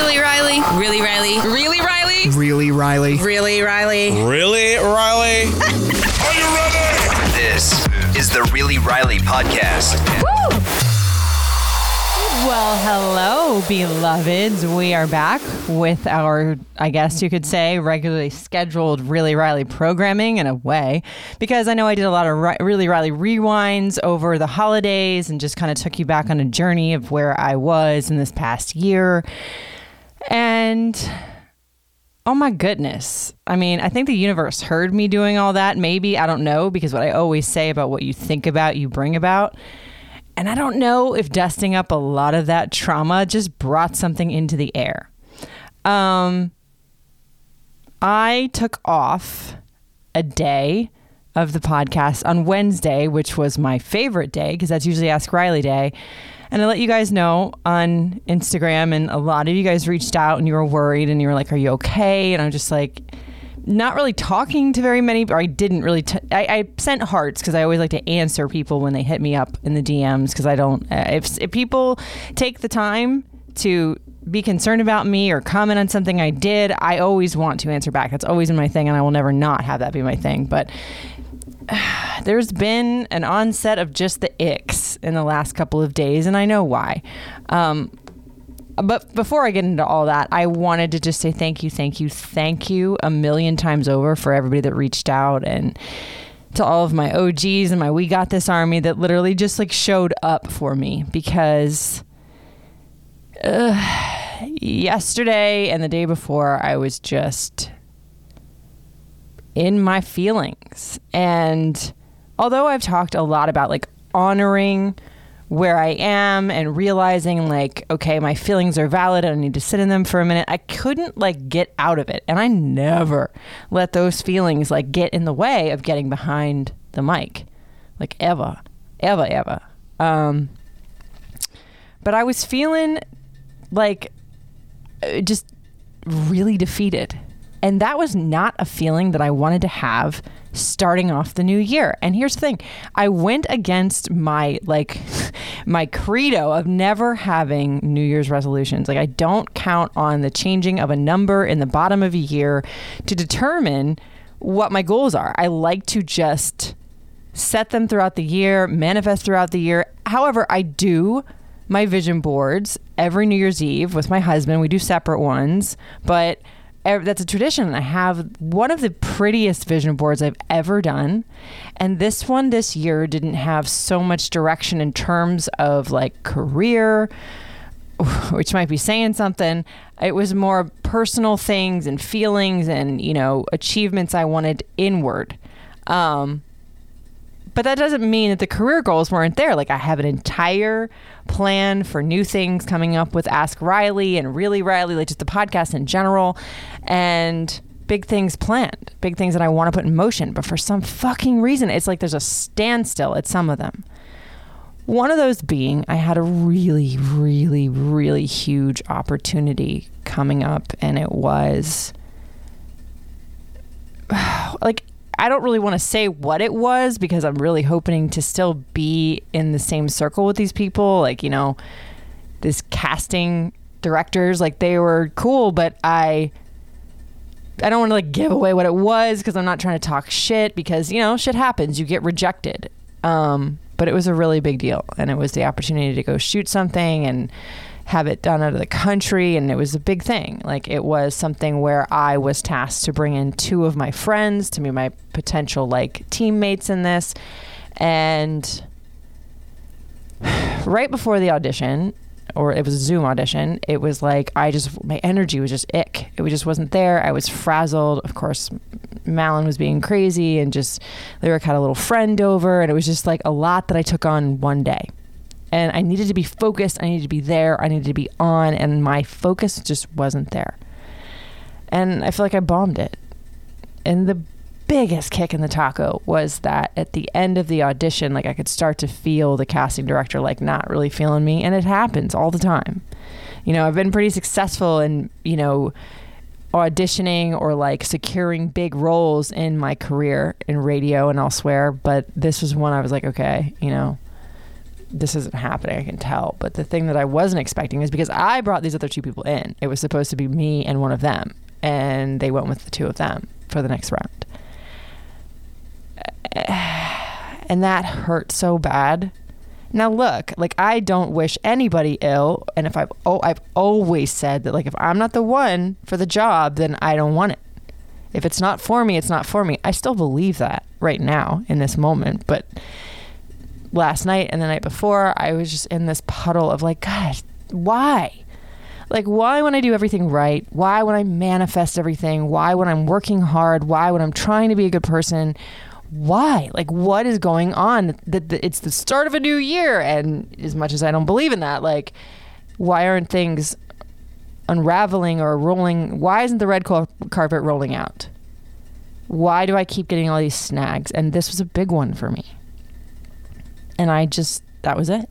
Really, Riley? Really, Riley? Really, Riley? Really, Riley? Really, Riley? Really, Riley? Are you ready? This is the Really Riley podcast. Woo! Well, hello, beloveds. We are back with our, I guess you could say, regularly scheduled Really Riley programming in a way, because I know I did a lot of Ri- Really Riley rewinds over the holidays and just kind of took you back on a journey of where I was in this past year. And oh my goodness. I mean, I think the universe heard me doing all that. Maybe, I don't know, because what I always say about what you think about, you bring about. And I don't know if dusting up a lot of that trauma just brought something into the air. Um, I took off a day of the podcast on Wednesday, which was my favorite day because that's usually Ask Riley Day. And I let you guys know on Instagram, and a lot of you guys reached out and you were worried and you were like, Are you okay? And I'm just like, not really talking to very many, or I didn't really. T- I, I sent hearts because I always like to answer people when they hit me up in the DMs because I don't. Uh, if if people take the time to be concerned about me or comment on something I did, I always want to answer back. That's always been my thing, and I will never not have that be my thing. But there's been an onset of just the icks in the last couple of days, and I know why. Um, but before I get into all that, I wanted to just say thank you, thank you, thank you a million times over for everybody that reached out and to all of my OGs and my We Got This Army that literally just like showed up for me because uh, yesterday and the day before, I was just in my feelings. And although I've talked a lot about like honoring where I am and realizing like, okay, my feelings are valid and I need to sit in them for a minute. I couldn't like get out of it. And I never let those feelings like get in the way of getting behind the mic. Like ever. Ever, ever. Um but I was feeling like uh, just really defeated. And that was not a feeling that I wanted to have starting off the new year. And here's the thing. I went against my like my credo of never having New Year's resolutions. Like I don't count on the changing of a number in the bottom of a year to determine what my goals are. I like to just set them throughout the year, manifest throughout the year. However, I do my vision boards every New Year's Eve with my husband. We do separate ones, but that's a tradition. I have one of the prettiest vision boards I've ever done. And this one this year didn't have so much direction in terms of like career, which might be saying something. It was more personal things and feelings and, you know, achievements I wanted inward. Um, but that doesn't mean that the career goals weren't there. Like I have an entire plan for new things coming up with Ask Riley and Really Riley, like just the podcast in general, and big things planned, big things that I want to put in motion. But for some fucking reason, it's like there's a standstill at some of them. One of those being, I had a really, really, really huge opportunity coming up, and it was like I don't really want to say what it was because I'm really hoping to still be in the same circle with these people. Like, you know, this casting directors, like they were cool, but I I don't want to like give away what it was because I'm not trying to talk shit because, you know, shit happens. You get rejected. Um, but it was a really big deal and it was the opportunity to go shoot something and have it done out of the country and it was a big thing. Like it was something where i was tasked to bring in two of my friends to be my potential like teammates in this. And right before the audition or it was a zoom audition it was like i just my energy was just ick. It just wasn't there. I was frazzled. Of course malin was being crazy and just lyric had a little friend over and it was just like a lot that i took on one day and I needed to be focused. I needed to be there. I needed to be on, and my focus just wasn't there. And I feel like I bombed it. And the biggest kick in the taco was that at the end of the audition, like I could start to feel the casting director like not really feeling me, and it happens all the time. You know, I've been pretty successful in you know auditioning or like securing big roles in my career in radio and elsewhere, but this was one I was like, okay, you know this isn't happening. I can tell. But the thing that I wasn't expecting is because I brought these other two people in. It was supposed to be me and one of them, and they went with the two of them for the next round. And that hurt so bad. Now look, like I don't wish anybody ill, and if I've oh I've always said that like if I'm not the one for the job, then I don't want it. If it's not for me, it's not for me. I still believe that right now in this moment, but last night and the night before, I was just in this puddle of like, God, why? Like, why when I do everything right? Why when I manifest everything? Why when I'm working hard? Why when I'm trying to be a good person? Why? Like, what is going on? That it's the start of a new year, and as much as I don't believe in that, like, why aren't things unraveling or rolling? Why isn't the red carpet rolling out? Why do I keep getting all these snags? And this was a big one for me. And I just, that was it.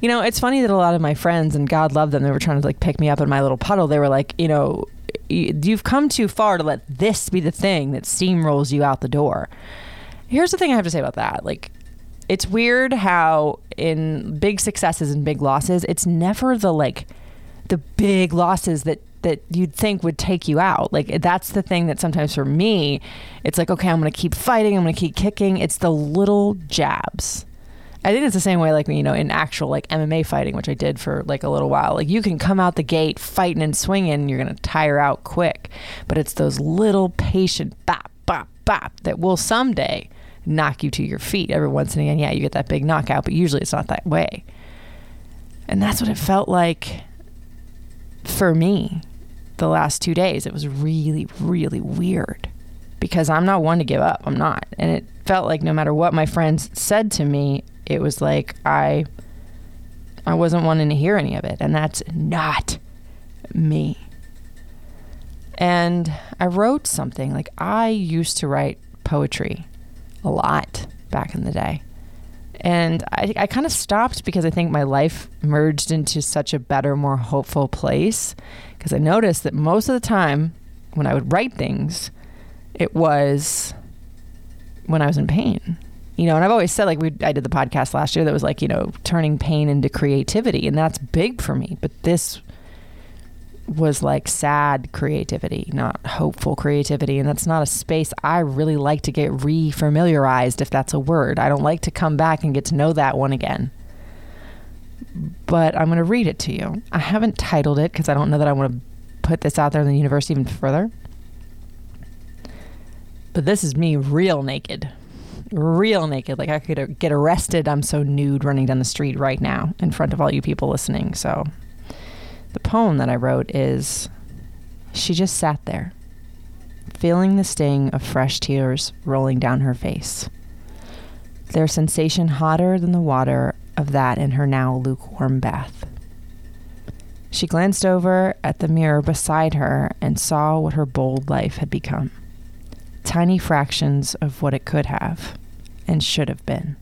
You know, it's funny that a lot of my friends, and God love them, they were trying to like pick me up in my little puddle. They were like, you know, you've come too far to let this be the thing that steamrolls you out the door. Here's the thing I have to say about that. Like, it's weird how in big successes and big losses, it's never the like the big losses that that you'd think would take you out. Like that's the thing that sometimes for me, it's like okay, I'm going to keep fighting, I'm going to keep kicking. It's the little jabs I think it's the same way, like you know, in actual like MMA fighting, which I did for like a little while. Like you can come out the gate fighting and swinging, and you're gonna tire out quick. But it's those little patient bop bop bop that will someday knock you to your feet. Every once and again, yeah, you get that big knockout, but usually it's not that way. And that's what it felt like for me the last two days. It was really, really weird because I'm not one to give up. I'm not. And it felt like no matter what my friends said to me, it was like I I wasn't wanting to hear any of it, and that's not me. And I wrote something like I used to write poetry a lot back in the day. And I, I kind of stopped because I think my life merged into such a better, more hopeful place. Because I noticed that most of the time when I would write things, it was when I was in pain you know and i've always said like we i did the podcast last year that was like you know turning pain into creativity and that's big for me but this was like sad creativity not hopeful creativity and that's not a space i really like to get re familiarized, if that's a word. I don't like to come back and get to know that one again. But i'm going to read it to you. I haven't titled it because i don't know that i want to put this out there in the universe even further. But this is me real naked real naked. Like I could get arrested. I'm so nude running down the street right now in front of all you people listening. So the poem that I wrote is She just sat there, feeling the sting of fresh tears rolling down her face. Their sensation hotter than the water of that in her now lukewarm bath. She glanced over at the mirror beside her and saw what her bold life had become tiny fractions of what it could have and should have been.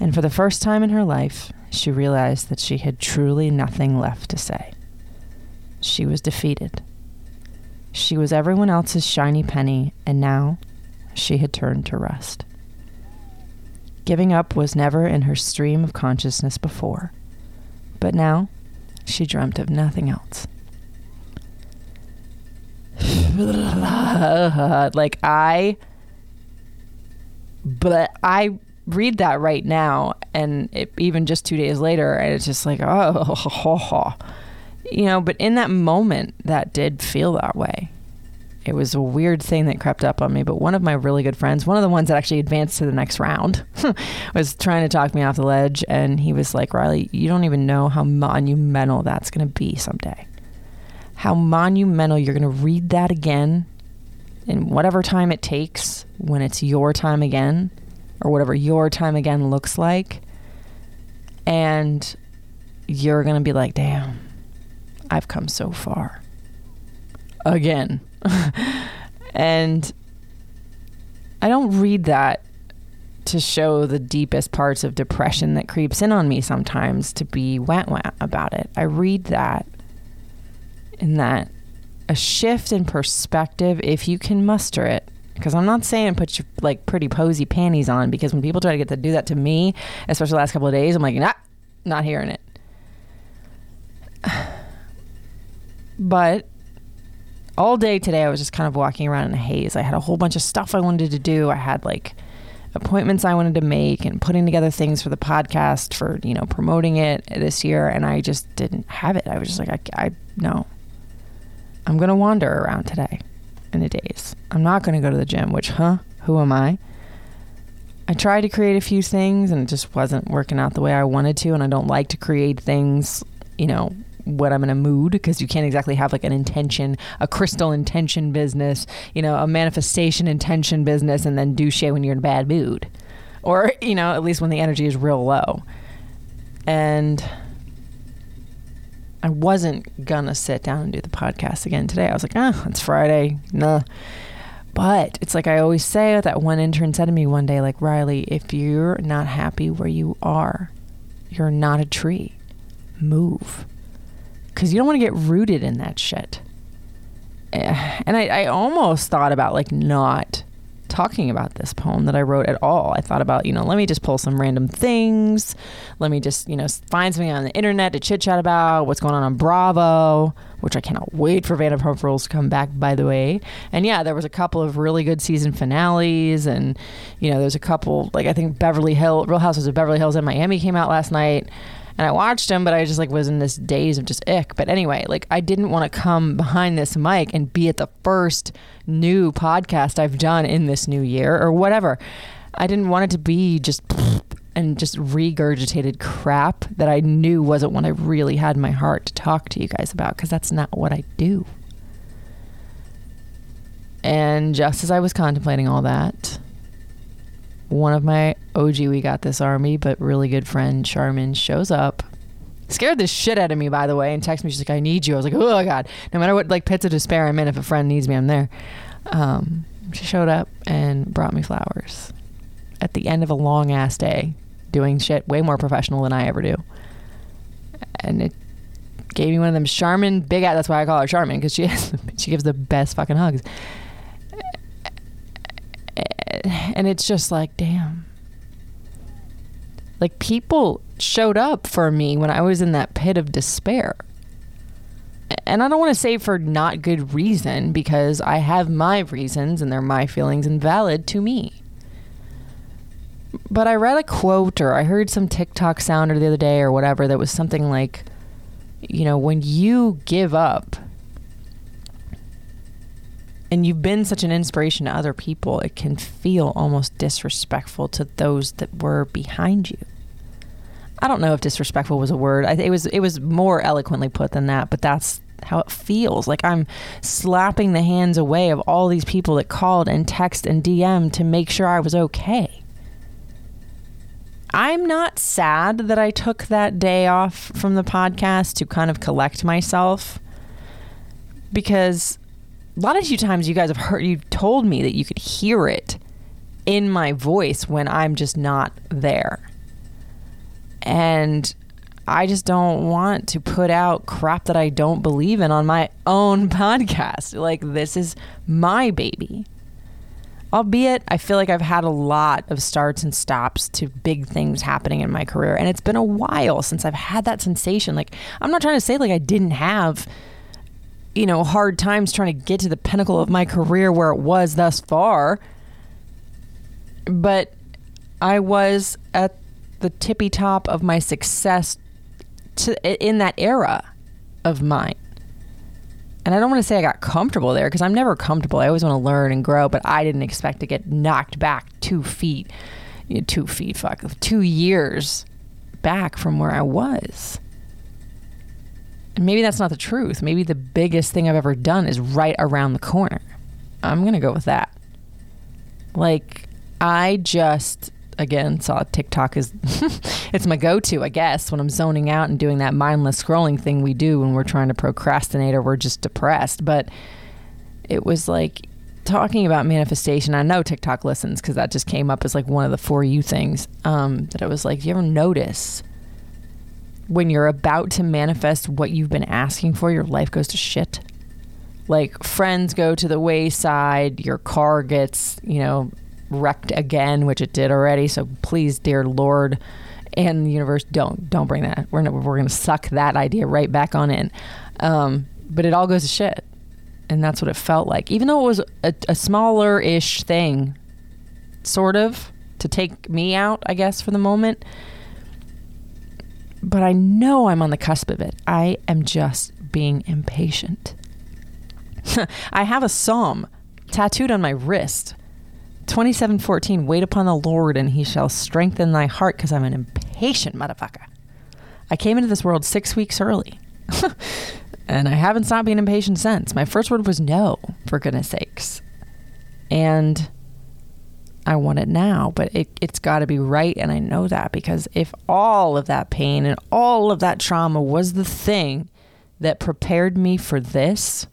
And for the first time in her life, she realized that she had truly nothing left to say. She was defeated. She was everyone else's shiny penny, and now she had turned to rust. Giving up was never in her stream of consciousness before, but now she dreamt of nothing else. like I but I read that right now and it, even just two days later and it's just like oh you know but in that moment that did feel that way. It was a weird thing that crept up on me but one of my really good friends one of the ones that actually advanced to the next round was trying to talk me off the ledge and he was like riley you don't even know how monumental that's going to be someday how monumental you're going to read that again in whatever time it takes when it's your time again or whatever your time again looks like and you're going to be like damn I've come so far again and I don't read that to show the deepest parts of depression that creeps in on me sometimes to be went went about it. I read that in that a shift in perspective, if you can muster it, Because I'm not saying put your like pretty posy panties on because when people try to get to do that to me, especially the last couple of days, I'm like, nah, not hearing it. But all day today, I was just kind of walking around in a haze. I had a whole bunch of stuff I wanted to do. I had like appointments I wanted to make and putting together things for the podcast for, you know, promoting it this year. And I just didn't have it. I was just like, I, I no. I'm going to wander around today in the days. I'm not going to go to the gym, which, huh? Who am I? I tried to create a few things and it just wasn't working out the way I wanted to. And I don't like to create things, you know, when I'm in a mood because you can't exactly have like an intention, a crystal intention business, you know, a manifestation intention business, and then do shit when you're in a bad mood, or you know, at least when the energy is real low. And I wasn't gonna sit down and do the podcast again today. I was like, ah, it's Friday, nah. But it's like I always say that one intern said to me one day, like, Riley, if you're not happy where you are, you're not a tree. Move because you don't want to get rooted in that shit. Eh, and I, I almost thought about like not talking about this poem that I wrote at all. I thought about, you know, let me just pull some random things. Let me just, you know, find something on the internet to chit chat about what's going on on Bravo, which I cannot wait for Vanderpump Rules to come back, by the way. And yeah, there was a couple of really good season finales. And, you know, there's a couple, like I think Beverly Hills, Real Houses of Beverly Hills in Miami came out last night and I watched him, but I just like was in this daze of just ick. But anyway, like I didn't want to come behind this mic and be at the first new podcast I've done in this new year or whatever. I didn't want it to be just and just regurgitated crap that I knew wasn't what I really had in my heart to talk to you guys about because that's not what I do. And just as I was contemplating all that, one of my OG We Got This Army, but really good friend, Charmin, shows up. Scared the shit out of me, by the way, and texted me. She's like, I need you. I was like, oh, God. No matter what, like, pits of despair I'm in, if a friend needs me, I'm there. Um, she showed up and brought me flowers at the end of a long ass day, doing shit way more professional than I ever do. And it gave me one of them Charmin big ass. That's why I call her Charmin because she she gives the best fucking hugs and it's just like, damn. Like people showed up for me when I was in that pit of despair. And I don't want to say for not good reason because I have my reasons and they're my feelings and valid to me. But I read a quote or I heard some TikTok sounder the other day or whatever that was something like, you know, when you give up and you've been such an inspiration to other people, it can feel almost disrespectful to those that were behind you. I don't know if disrespectful was a word. I, it was it was more eloquently put than that, but that's how it feels. Like I'm slapping the hands away of all these people that called and text and DM to make sure I was okay. I'm not sad that I took that day off from the podcast to kind of collect myself because a lot of times you guys have heard you told me that you could hear it in my voice when I'm just not there. And I just don't want to put out crap that I don't believe in on my own podcast. Like this is my baby. Albeit I feel like I've had a lot of starts and stops to big things happening in my career and it's been a while since I've had that sensation. Like I'm not trying to say like I didn't have you know, hard times trying to get to the pinnacle of my career where it was thus far. But I was at the tippy top of my success to, in that era of mine. And I don't want to say I got comfortable there because I'm never comfortable. I always want to learn and grow, but I didn't expect to get knocked back two feet, you know, two feet, fuck, two years back from where I was maybe that's not the truth. Maybe the biggest thing I've ever done is right around the corner. I'm going to go with that. Like, I just, again, saw TikTok is, it's my go to, I guess, when I'm zoning out and doing that mindless scrolling thing we do when we're trying to procrastinate or we're just depressed. But it was like, talking about manifestation, I know TikTok listens because that just came up as like one of the for you things. Um, that I was like, do you ever notice when you're about to manifest what you've been asking for, your life goes to shit. like friends go to the wayside, your car gets, you know, wrecked again, which it did already. So please, dear Lord and the universe, don't don't bring that. We're gonna, we're gonna suck that idea right back on in. Um, but it all goes to shit, and that's what it felt like. Even though it was a, a smaller ish thing, sort of to take me out, I guess, for the moment. But I know I'm on the cusp of it. I am just being impatient. I have a psalm tattooed on my wrist. 2714 Wait upon the Lord and he shall strengthen thy heart because I'm an impatient motherfucker. I came into this world six weeks early. and I haven't stopped being impatient since. My first word was no, for goodness sakes. And I want it now, but it, it's got to be right. And I know that because if all of that pain and all of that trauma was the thing that prepared me for this,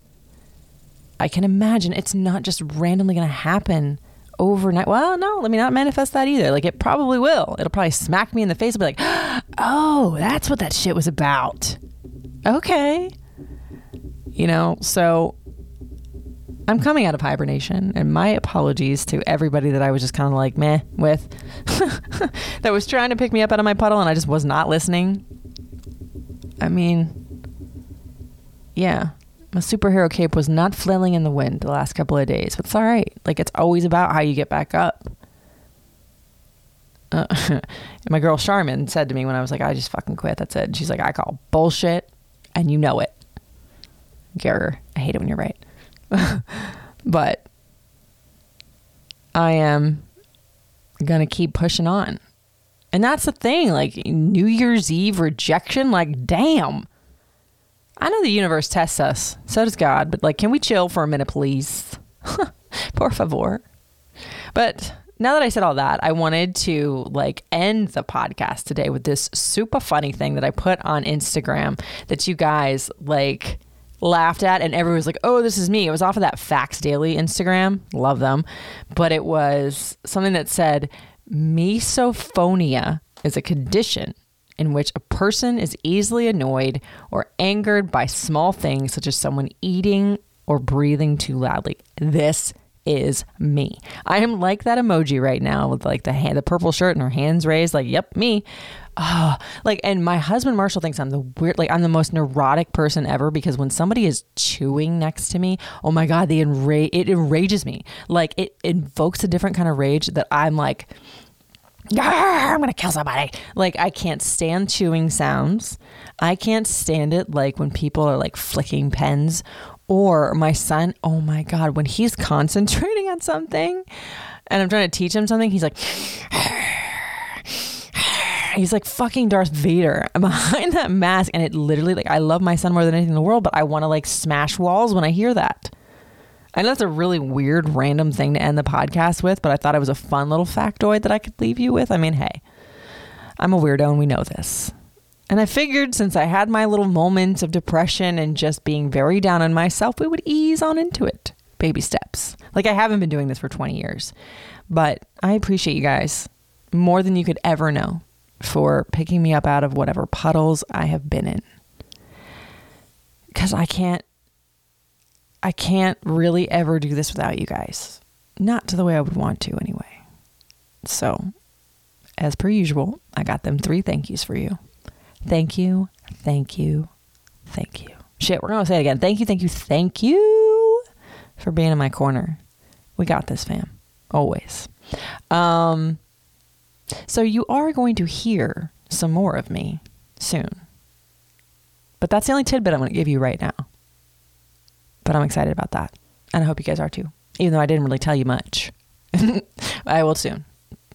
I can imagine it's not just randomly going to happen overnight. Well, no, let me not manifest that either. Like it probably will. It'll probably smack me in the face and be like, oh, that's what that shit was about. Okay. You know, so I'm coming out of hibernation, and my apologies to everybody that I was just kind of like meh with, that was trying to pick me up out of my puddle, and I just was not listening. I mean, yeah, my superhero cape was not flailing in the wind the last couple of days, but it's all right. Like it's always about how you get back up. Uh, my girl Charmin said to me when I was like, I just fucking quit. That's it. And she's like, I call bullshit, and you know it. Gary, I hate it when you're right. but I am going to keep pushing on. And that's the thing. Like New Year's Eve rejection, like, damn. I know the universe tests us. So does God. But, like, can we chill for a minute, please? Por favor. But now that I said all that, I wanted to like end the podcast today with this super funny thing that I put on Instagram that you guys like laughed at and everyone was like, "Oh, this is me." It was off of that Facts Daily Instagram. Love them. But it was something that said misophonia is a condition in which a person is easily annoyed or angered by small things such as someone eating or breathing too loudly. This is me. I am like that emoji right now with like the hand, the purple shirt and her hands raised, like, "Yep, me." Oh, like, and my husband Marshall thinks I'm the weird, like, I'm the most neurotic person ever because when somebody is chewing next to me, oh my God, they enrage, it enrages me. Like, it invokes a different kind of rage that I'm like, I'm gonna kill somebody. Like, I can't stand chewing sounds. I can't stand it, like, when people are like flicking pens or my son, oh my God, when he's concentrating on something and I'm trying to teach him something, he's like, he's like fucking Darth Vader behind that mask. And it literally, like, I love my son more than anything in the world, but I want to like smash walls when I hear that. I know that's a really weird, random thing to end the podcast with, but I thought it was a fun little factoid that I could leave you with. I mean, hey, I'm a weirdo and we know this. And I figured since I had my little moments of depression and just being very down on myself, we would ease on into it. Baby steps. Like I haven't been doing this for 20 years. But I appreciate you guys more than you could ever know for picking me up out of whatever puddles I have been in. Cuz I can't I can't really ever do this without you guys. Not to the way I would want to anyway. So, as per usual, I got them three thank yous for you. Thank you, thank you, thank you. Shit, we're going to say it again. Thank you, thank you, thank you for being in my corner. We got this, fam. Always. Um, so you are going to hear some more of me soon. But that's the only tidbit I'm going to give you right now. But I'm excited about that. And I hope you guys are too, even though I didn't really tell you much. I will soon.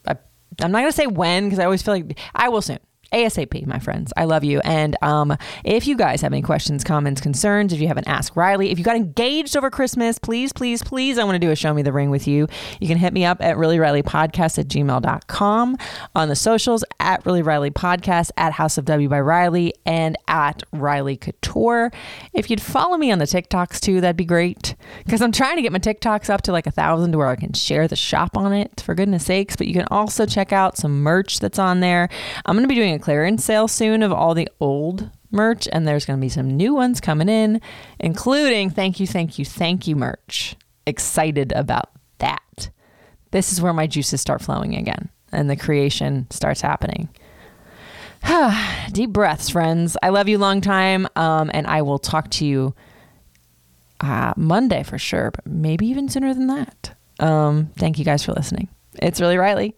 I, I'm not going to say when because I always feel like I will soon. ASAP, my friends. I love you. And um, if you guys have any questions, comments, concerns, if you haven't asked Riley, if you got engaged over Christmas, please, please, please, I want to do a Show Me the Ring with you. You can hit me up at Really Riley Podcast at gmail.com on the socials at Really Riley Podcast, at House of W by Riley, and at Riley Couture. If you'd follow me on the TikToks too, that'd be great. Because I'm trying to get my TikToks up to like a thousand where I can share the shop on it, for goodness sakes. But you can also check out some merch that's on there. I'm going to be doing a clearance sale soon of all the old merch, and there's going to be some new ones coming in, including thank you, thank you, thank you merch. Excited about that. This is where my juices start flowing again and the creation starts happening. Deep breaths, friends. I love you long time, um, and I will talk to you uh, Monday for sure, but maybe even sooner than that. Um, thank you guys for listening. It's really Riley.